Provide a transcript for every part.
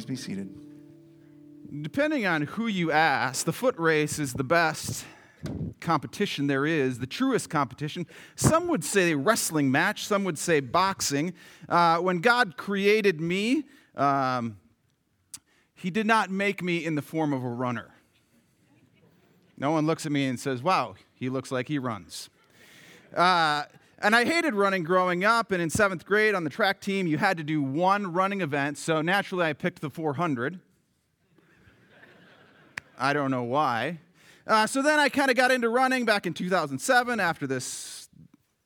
Please be seated. Depending on who you ask, the foot race is the best competition there is, the truest competition. Some would say wrestling match, some would say boxing. Uh, when God created me, um, He did not make me in the form of a runner. No one looks at me and says, wow, he looks like he runs. Uh, and I hated running growing up, and in seventh grade on the track team, you had to do one running event, so naturally I picked the 400. I don't know why. Uh, so then I kind of got into running back in 2007 after this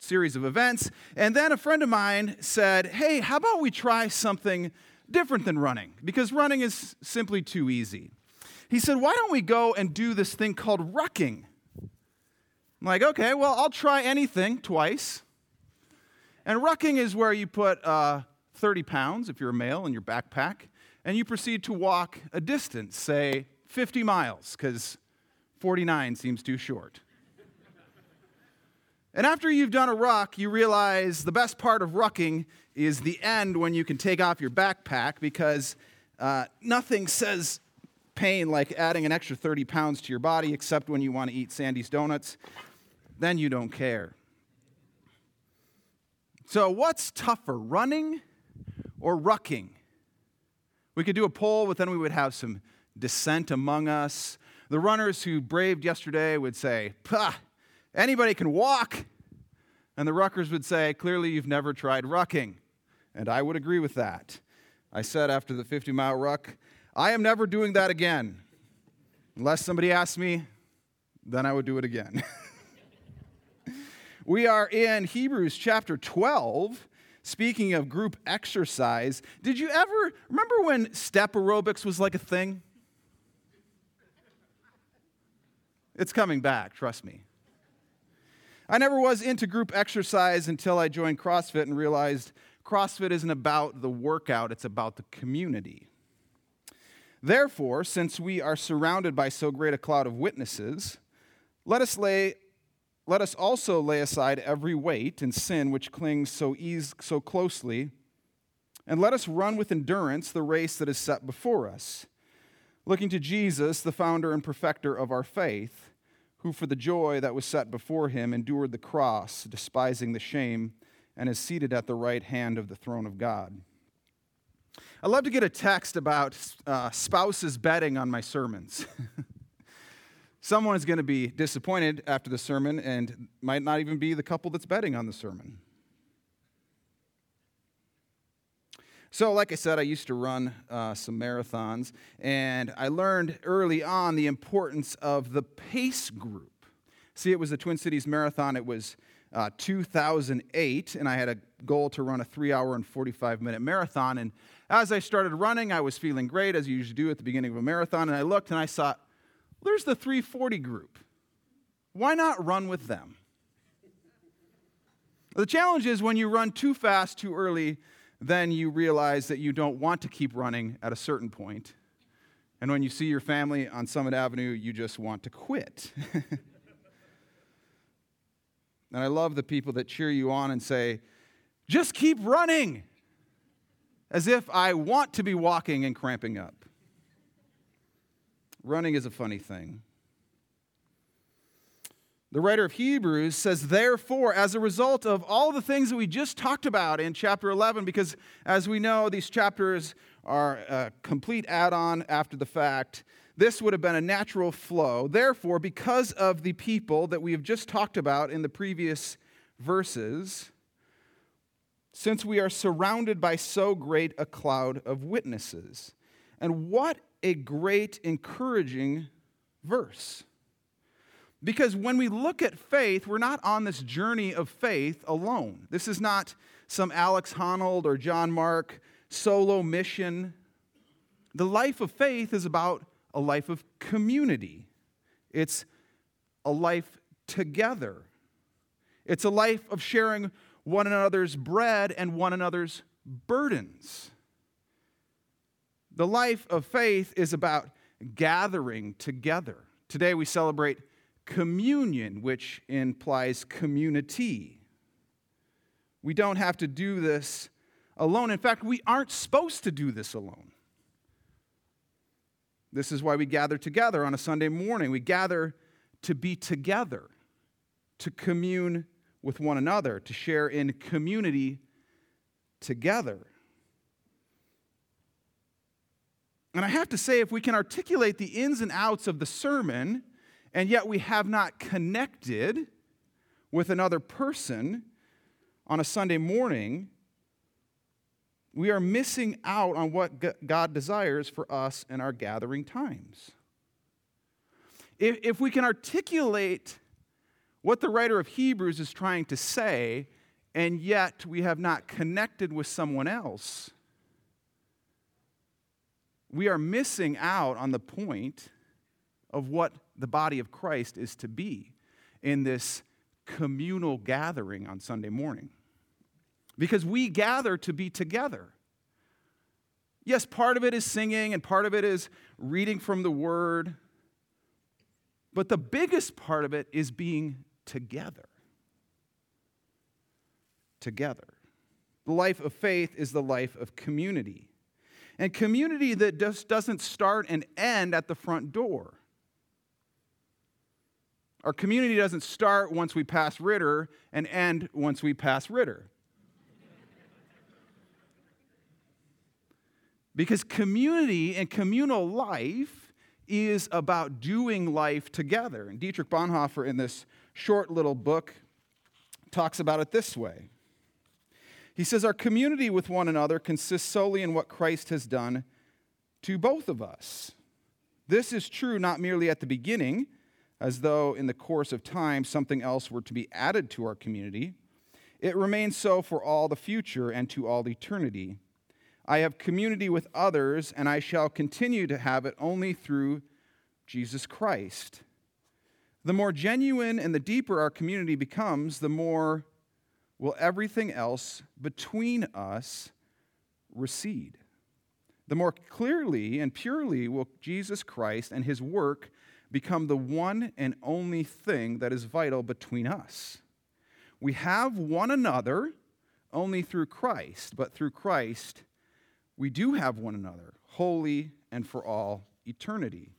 series of events. And then a friend of mine said, Hey, how about we try something different than running? Because running is simply too easy. He said, Why don't we go and do this thing called rucking? I'm like, Okay, well, I'll try anything twice. And rucking is where you put uh, 30 pounds, if you're a male, in your backpack, and you proceed to walk a distance, say 50 miles, because 49 seems too short. and after you've done a ruck, you realize the best part of rucking is the end when you can take off your backpack because uh, nothing says pain like adding an extra 30 pounds to your body, except when you want to eat Sandy's donuts. Then you don't care. So, what's tougher, running or rucking? We could do a poll, but then we would have some dissent among us. The runners who braved yesterday would say, Pah, anybody can walk. And the ruckers would say, Clearly, you've never tried rucking. And I would agree with that. I said after the 50 mile ruck, I am never doing that again. Unless somebody asks me, then I would do it again. we are in Hebrews chapter 12. Speaking of group exercise, did you ever remember when step aerobics was like a thing? It's coming back, trust me. I never was into group exercise until I joined CrossFit and realized CrossFit isn't about the workout, it's about the community. Therefore, since we are surrounded by so great a cloud of witnesses, let us lay let us also lay aside every weight and sin which clings so ease, so closely, and let us run with endurance the race that is set before us, looking to Jesus, the founder and perfecter of our faith, who for the joy that was set before him endured the cross, despising the shame, and is seated at the right hand of the throne of God. I love to get a text about uh, spouses betting on my sermons. Someone is going to be disappointed after the sermon and might not even be the couple that's betting on the sermon. So, like I said, I used to run uh, some marathons, and I learned early on the importance of the pace group. See, it was the Twin Cities Marathon. It was uh, 2008, and I had a goal to run a three hour and 45 minute marathon. And as I started running, I was feeling great, as you usually do at the beginning of a marathon. And I looked and I saw, there's the 340 group. Why not run with them? The challenge is when you run too fast too early, then you realize that you don't want to keep running at a certain point. And when you see your family on Summit Avenue, you just want to quit. And I love the people that cheer you on and say, just keep running, as if I want to be walking and cramping up. Running is a funny thing. The writer of Hebrews says, therefore, as a result of all the things that we just talked about in chapter 11, because as we know, these chapters are a complete add on after the fact, this would have been a natural flow. Therefore, because of the people that we have just talked about in the previous verses, since we are surrounded by so great a cloud of witnesses. And what a great, encouraging verse. Because when we look at faith, we're not on this journey of faith alone. This is not some Alex Honnold or John Mark solo mission. The life of faith is about a life of community, it's a life together, it's a life of sharing one another's bread and one another's burdens. The life of faith is about gathering together. Today we celebrate communion, which implies community. We don't have to do this alone. In fact, we aren't supposed to do this alone. This is why we gather together on a Sunday morning. We gather to be together, to commune with one another, to share in community together. And I have to say, if we can articulate the ins and outs of the sermon, and yet we have not connected with another person on a Sunday morning, we are missing out on what God desires for us in our gathering times. If, if we can articulate what the writer of Hebrews is trying to say, and yet we have not connected with someone else, we are missing out on the point of what the body of Christ is to be in this communal gathering on Sunday morning because we gather to be together. Yes, part of it is singing and part of it is reading from the word, but the biggest part of it is being together. Together. The life of faith is the life of community. And community that just doesn't start and end at the front door. Our community doesn't start once we pass Ritter and end once we pass Ritter. Because community and communal life is about doing life together. And Dietrich Bonhoeffer, in this short little book, talks about it this way. He says, Our community with one another consists solely in what Christ has done to both of us. This is true not merely at the beginning, as though in the course of time something else were to be added to our community. It remains so for all the future and to all eternity. I have community with others, and I shall continue to have it only through Jesus Christ. The more genuine and the deeper our community becomes, the more will everything else between us recede. The more clearly and purely will Jesus Christ and his work become the one and only thing that is vital between us. We have one another only through Christ, but through Christ, we do have one another, wholly and for all eternity.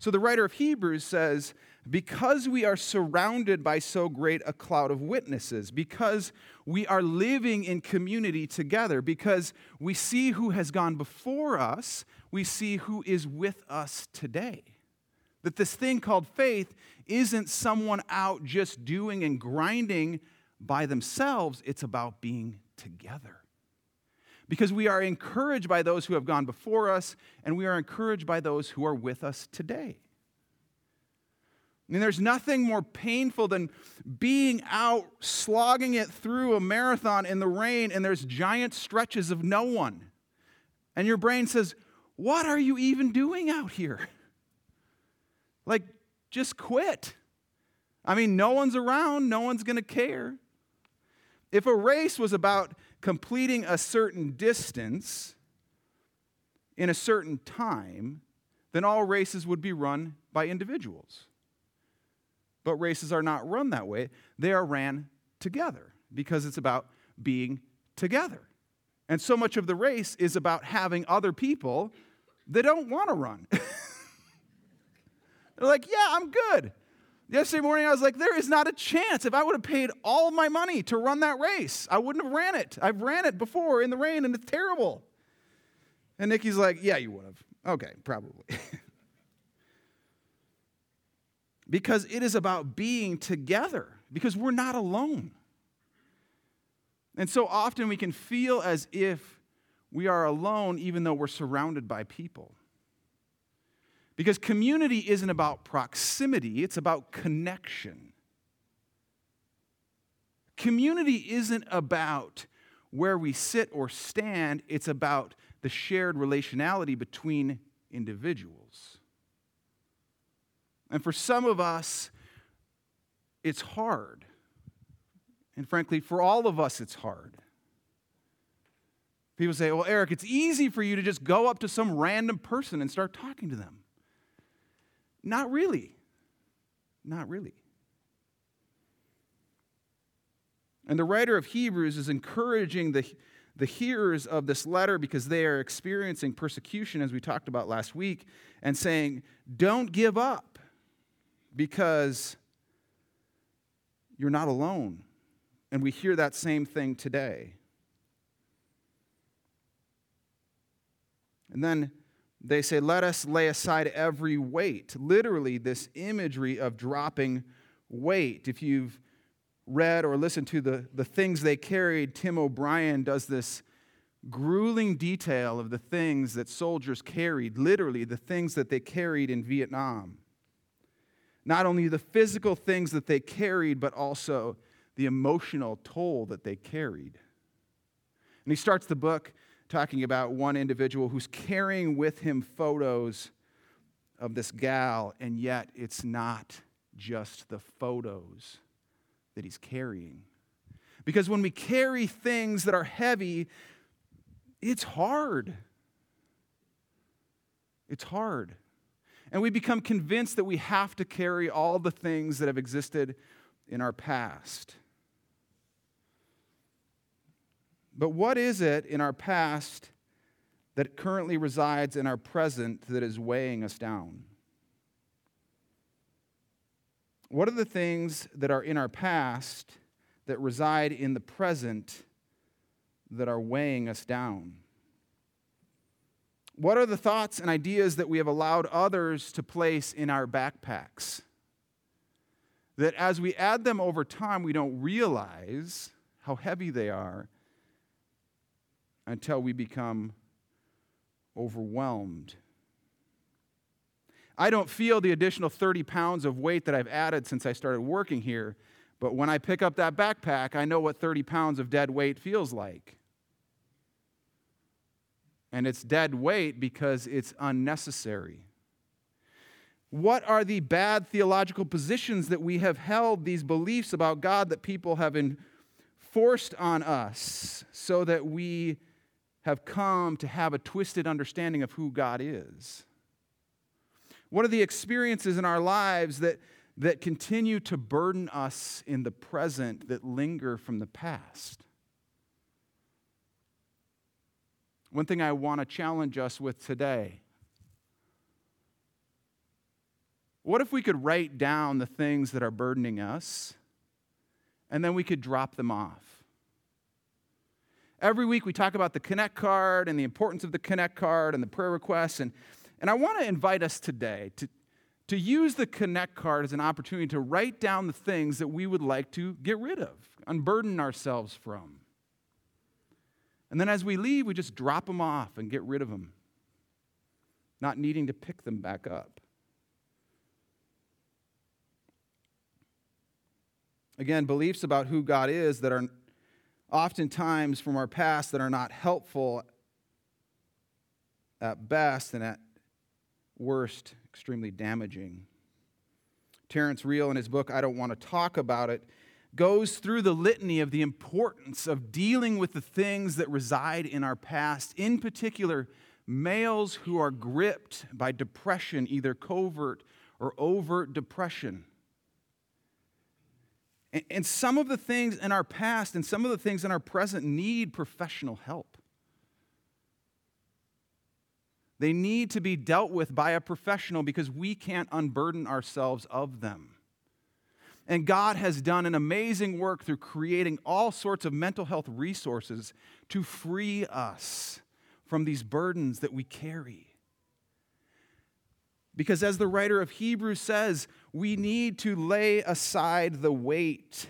So the writer of Hebrews says, because we are surrounded by so great a cloud of witnesses, because we are living in community together, because we see who has gone before us, we see who is with us today. That this thing called faith isn't someone out just doing and grinding by themselves, it's about being together because we are encouraged by those who have gone before us, and we are encouraged by those who are with us today. I mean, there's nothing more painful than being out slogging it through a marathon in the rain, and there's giant stretches of no one. And your brain says, What are you even doing out here? Like, just quit. I mean, no one's around, no one's going to care. If a race was about completing a certain distance in a certain time, then all races would be run by individuals. But races are not run that way, they are ran together because it's about being together. And so much of the race is about having other people that don't want to run. They're like, yeah, I'm good. Yesterday morning, I was like, there is not a chance. If I would have paid all my money to run that race, I wouldn't have ran it. I've ran it before in the rain, and it's terrible. And Nikki's like, yeah, you would have. Okay, probably. because it is about being together, because we're not alone. And so often we can feel as if we are alone, even though we're surrounded by people. Because community isn't about proximity, it's about connection. Community isn't about where we sit or stand, it's about the shared relationality between individuals. And for some of us, it's hard. And frankly, for all of us, it's hard. People say, well, Eric, it's easy for you to just go up to some random person and start talking to them. Not really. Not really. And the writer of Hebrews is encouraging the, the hearers of this letter because they are experiencing persecution, as we talked about last week, and saying, Don't give up because you're not alone. And we hear that same thing today. And then they say, Let us lay aside every weight. Literally, this imagery of dropping weight. If you've read or listened to the, the things they carried, Tim O'Brien does this grueling detail of the things that soldiers carried, literally, the things that they carried in Vietnam. Not only the physical things that they carried, but also the emotional toll that they carried. And he starts the book talking about one individual who's carrying with him photos of this gal, and yet it's not just the photos that he's carrying. Because when we carry things that are heavy, it's hard. It's hard. And we become convinced that we have to carry all the things that have existed in our past. But what is it in our past that currently resides in our present that is weighing us down? What are the things that are in our past that reside in the present that are weighing us down? What are the thoughts and ideas that we have allowed others to place in our backpacks? That as we add them over time, we don't realize how heavy they are until we become overwhelmed. I don't feel the additional 30 pounds of weight that I've added since I started working here, but when I pick up that backpack, I know what 30 pounds of dead weight feels like. And it's dead weight because it's unnecessary. What are the bad theological positions that we have held, these beliefs about God that people have enforced on us so that we have come to have a twisted understanding of who God is? What are the experiences in our lives that, that continue to burden us in the present that linger from the past? One thing I want to challenge us with today what if we could write down the things that are burdening us and then we could drop them off? Every week we talk about the Connect card and the importance of the Connect card and the prayer requests. And, and I want to invite us today to, to use the Connect card as an opportunity to write down the things that we would like to get rid of, unburden ourselves from. And then as we leave, we just drop them off and get rid of them, not needing to pick them back up. Again, beliefs about who God is that are oftentimes from our past that are not helpful at best and at worst, extremely damaging. Terrence Real, in his book, I Don't Want to Talk About It, goes through the litany of the importance of dealing with the things that reside in our past, in particular, males who are gripped by depression, either covert or overt depression. And some of the things in our past and some of the things in our present need professional help. They need to be dealt with by a professional because we can't unburden ourselves of them. And God has done an amazing work through creating all sorts of mental health resources to free us from these burdens that we carry. Because as the writer of Hebrews says, we need to lay aside the weight.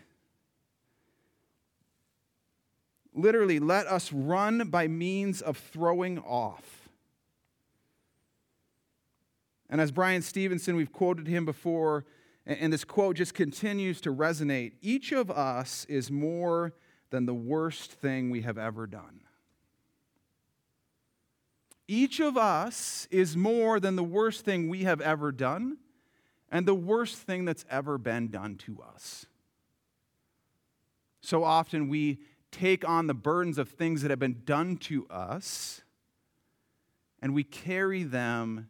Literally, let us run by means of throwing off. And as Bryan Stevenson, we've quoted him before, and this quote just continues to resonate each of us is more than the worst thing we have ever done. Each of us is more than the worst thing we have ever done and the worst thing that's ever been done to us. So often we take on the burdens of things that have been done to us and we carry them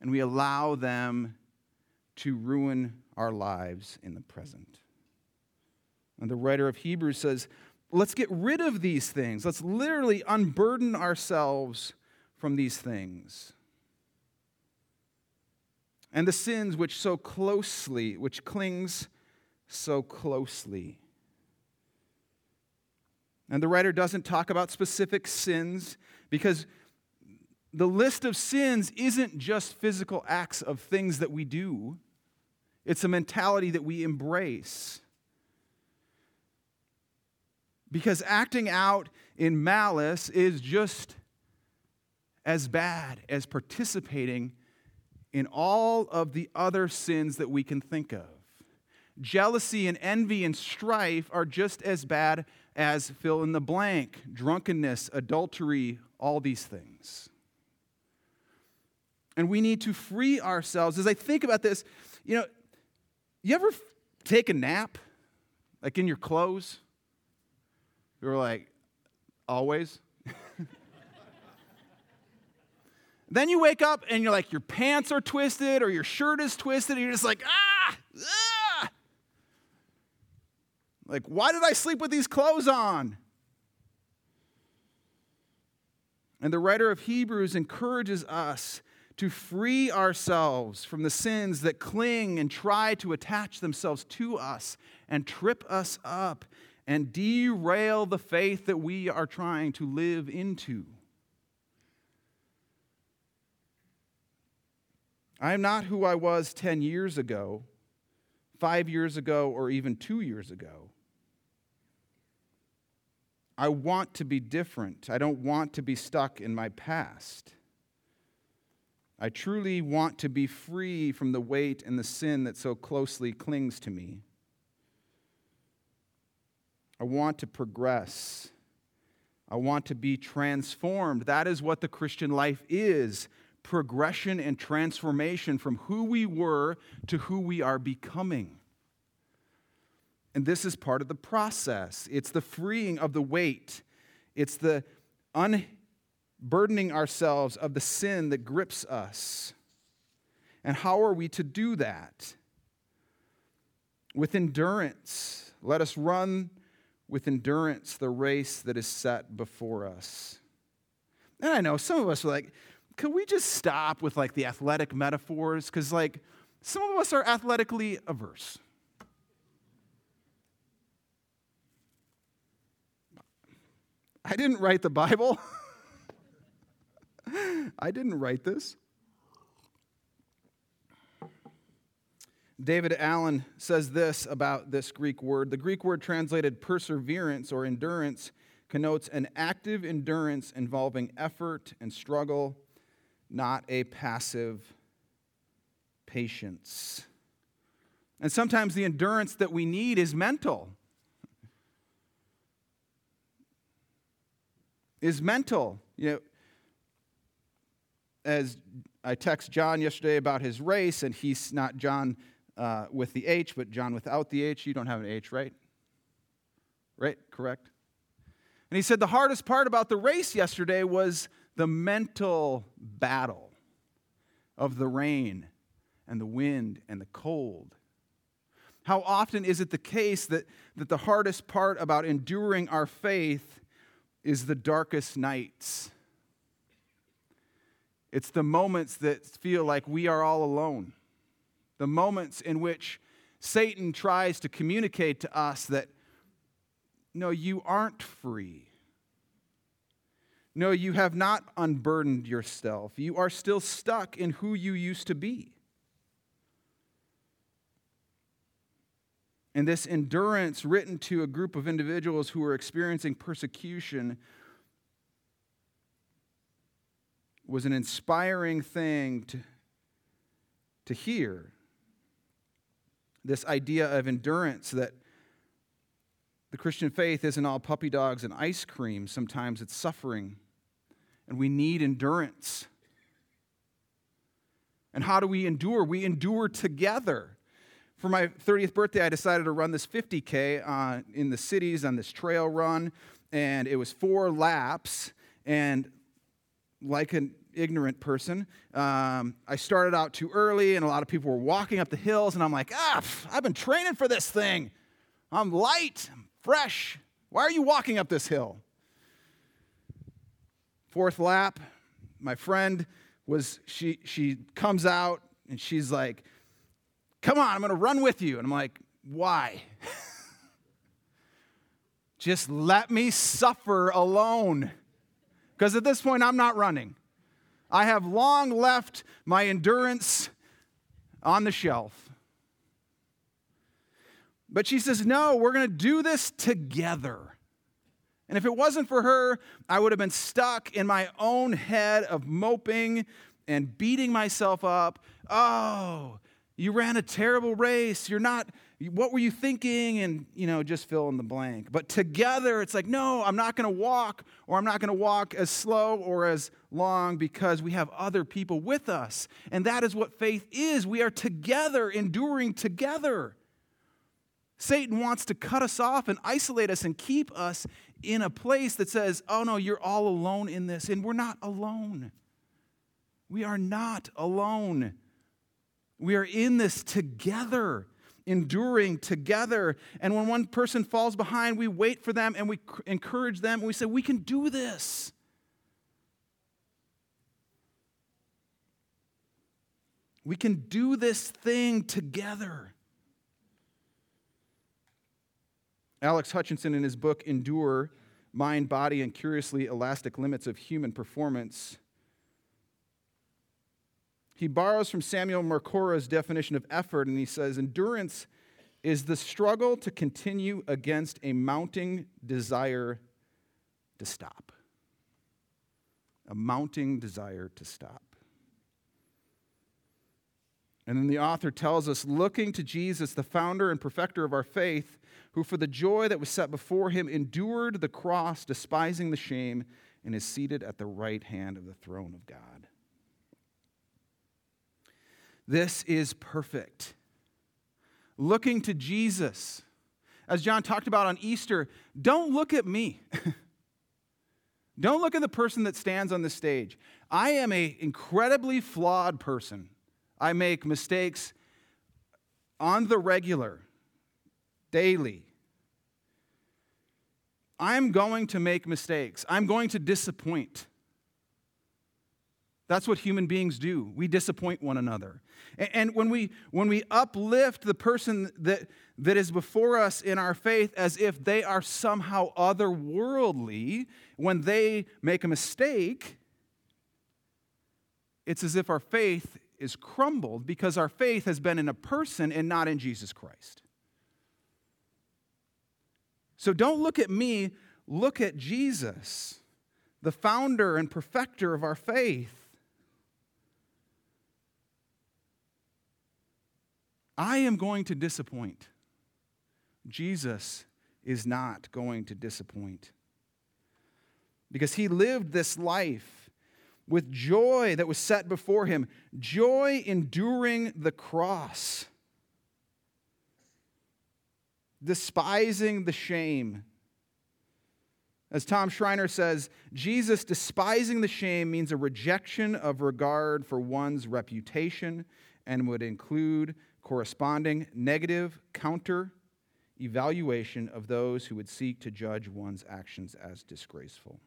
and we allow them to ruin our lives in the present. And the writer of Hebrews says, let's get rid of these things. Let's literally unburden ourselves from these things. And the sins which so closely, which clings so closely. And the writer doesn't talk about specific sins because the list of sins isn't just physical acts of things that we do, it's a mentality that we embrace. Because acting out in malice is just as bad as participating in all of the other sins that we can think of. Jealousy and envy and strife are just as bad as fill in the blank drunkenness, adultery, all these things. And we need to free ourselves. As I think about this, you know, you ever take a nap, like in your clothes? You're like, always? Then you wake up and you're like, your pants are twisted or your shirt is twisted, and you're just like, ah, ah. Like, why did I sleep with these clothes on? And the writer of Hebrews encourages us to free ourselves from the sins that cling and try to attach themselves to us and trip us up and derail the faith that we are trying to live into. I am not who I was 10 years ago, five years ago, or even two years ago. I want to be different. I don't want to be stuck in my past. I truly want to be free from the weight and the sin that so closely clings to me. I want to progress. I want to be transformed. That is what the Christian life is progression and transformation from who we were to who we are becoming. And this is part of the process. It's the freeing of the weight, it's the unburdening ourselves of the sin that grips us. And how are we to do that? With endurance. Let us run with endurance the race that is set before us. And I know some of us are like, can we just stop with like the athletic metaphors? Because like some of us are athletically averse. I didn't write the Bible. I didn't write this. David Allen says this about this Greek word. The Greek word translated perseverance or endurance connotes an active endurance involving effort and struggle, not a passive patience. And sometimes the endurance that we need is mental. is mental. You know, as I text John yesterday about his race, and he's not John uh, with the H, but John without the H. You don't have an H, right? Right? Correct? And he said the hardest part about the race yesterday was the mental battle of the rain and the wind and the cold. How often is it the case that, that the hardest part about enduring our faith is the darkest nights. It's the moments that feel like we are all alone. The moments in which Satan tries to communicate to us that, no, you aren't free. No, you have not unburdened yourself. You are still stuck in who you used to be. And this endurance, written to a group of individuals who were experiencing persecution, was an inspiring thing to, to hear. This idea of endurance that the Christian faith isn't all puppy dogs and ice cream, sometimes it's suffering. And we need endurance. And how do we endure? We endure together. For my 30th birthday, I decided to run this 50K uh, in the cities on this trail run, and it was four laps. And like an ignorant person, um, I started out too early, and a lot of people were walking up the hills, and I'm like, ah, I've been training for this thing. I'm light, I'm fresh, Why are you walking up this hill? Fourth lap, my friend was, she, she comes out and she's like, Come on, I'm going to run with you. And I'm like, Why? Just let me suffer alone. Because at this point, I'm not running. I have long left my endurance on the shelf. But she says, No, we're going to do this together. And if it wasn't for her, I would have been stuck in my own head of moping and beating myself up. Oh, you ran a terrible race. You're not, what were you thinking? And, you know, just fill in the blank. But together, it's like, no, I'm not going to walk, or I'm not going to walk as slow or as long because we have other people with us. And that is what faith is. We are together, enduring together. Satan wants to cut us off and isolate us and keep us in a place that says, oh no, you're all alone in this. And we're not alone. We are not alone. We are in this together, enduring together. And when one person falls behind, we wait for them and we encourage them and we say, we can do this. We can do this thing together. Alex Hutchinson, in his book Endure Mind, Body, and Curiously Elastic Limits of Human Performance, he borrows from Samuel Marcora's definition of effort, and he says endurance is the struggle to continue against a mounting desire to stop. A mounting desire to stop. And then the author tells us looking to Jesus, the founder and perfecter of our faith, who for the joy that was set before him endured the cross, despising the shame, and is seated at the right hand of the throne of God. This is perfect. Looking to Jesus. As John talked about on Easter, don't look at me. don't look at the person that stands on the stage. I am an incredibly flawed person. I make mistakes on the regular daily. I'm going to make mistakes. I'm going to disappoint. That's what human beings do. We disappoint one another. And when we, when we uplift the person that, that is before us in our faith as if they are somehow otherworldly, when they make a mistake, it's as if our faith is crumbled because our faith has been in a person and not in Jesus Christ. So don't look at me, look at Jesus, the founder and perfecter of our faith. I am going to disappoint. Jesus is not going to disappoint. Because he lived this life with joy that was set before him, joy enduring the cross despising the shame. As Tom Schreiner says, Jesus despising the shame means a rejection of regard for one's reputation and would include corresponding negative counter evaluation of those who would seek to judge one's actions as disgraceful.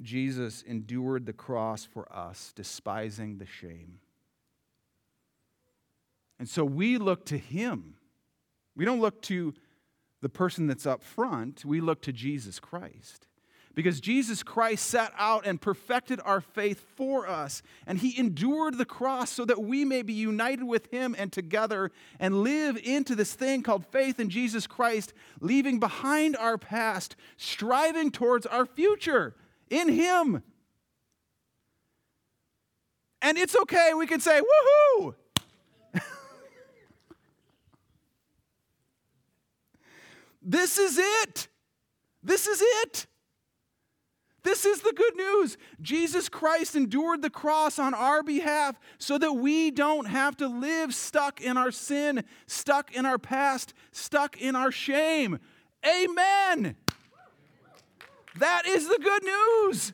Jesus endured the cross for us, despising the shame. And so we look to him. We don't look to the person that's up front, we look to Jesus Christ. Because Jesus Christ set out and perfected our faith for us, and he endured the cross so that we may be united with him and together and live into this thing called faith in Jesus Christ, leaving behind our past, striving towards our future in him. And it's okay, we can say, woohoo! This is it. This is it. This is the good news. Jesus Christ endured the cross on our behalf so that we don't have to live stuck in our sin, stuck in our past, stuck in our shame. Amen. That is the good news.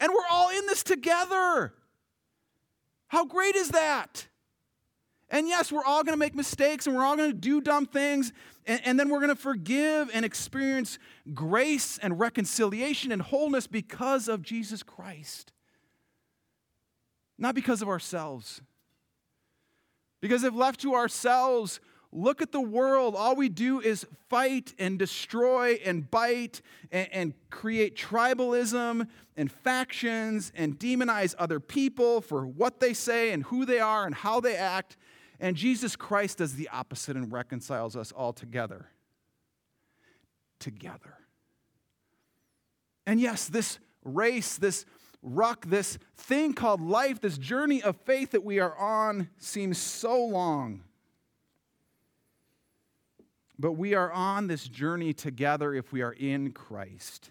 And we're all in this together. How great is that? And yes, we're all going to make mistakes and we're all going to do dumb things. And, and then we're going to forgive and experience grace and reconciliation and wholeness because of Jesus Christ, not because of ourselves. Because if left to ourselves, look at the world. All we do is fight and destroy and bite and, and, create tribalism and factions and demonize other people for what they say and who they are and how they act. And Jesus Christ does the opposite and reconciles us all together. Together. And yes, this race, this ruck, this thing called life, this journey of faith that we are on seems so long. But we are on this journey together if we are in Christ.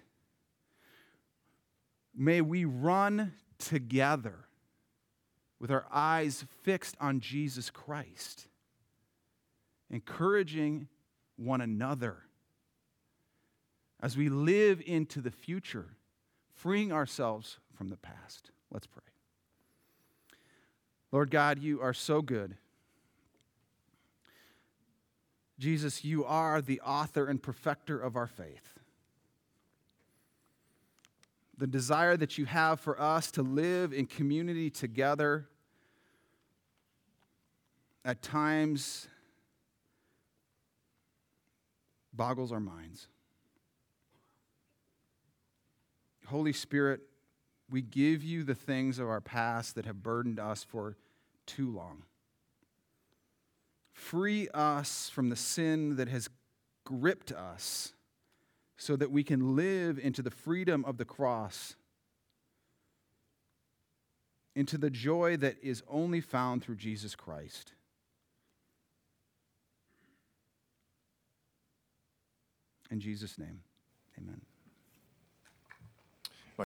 May we run together with our eyes fixed on Jesus Christ, encouraging one another as we live into the future, freeing ourselves from the past. Let's pray. Lord God, you are so good. Jesus, you are the author and perfecter of our faith. The desire that you have for us to live in community together at times boggles our minds. Holy Spirit, we give you the things of our past that have burdened us for too long. Free us from the sin that has gripped us so that we can live into the freedom of the cross, into the joy that is only found through Jesus Christ. In Jesus' name, amen.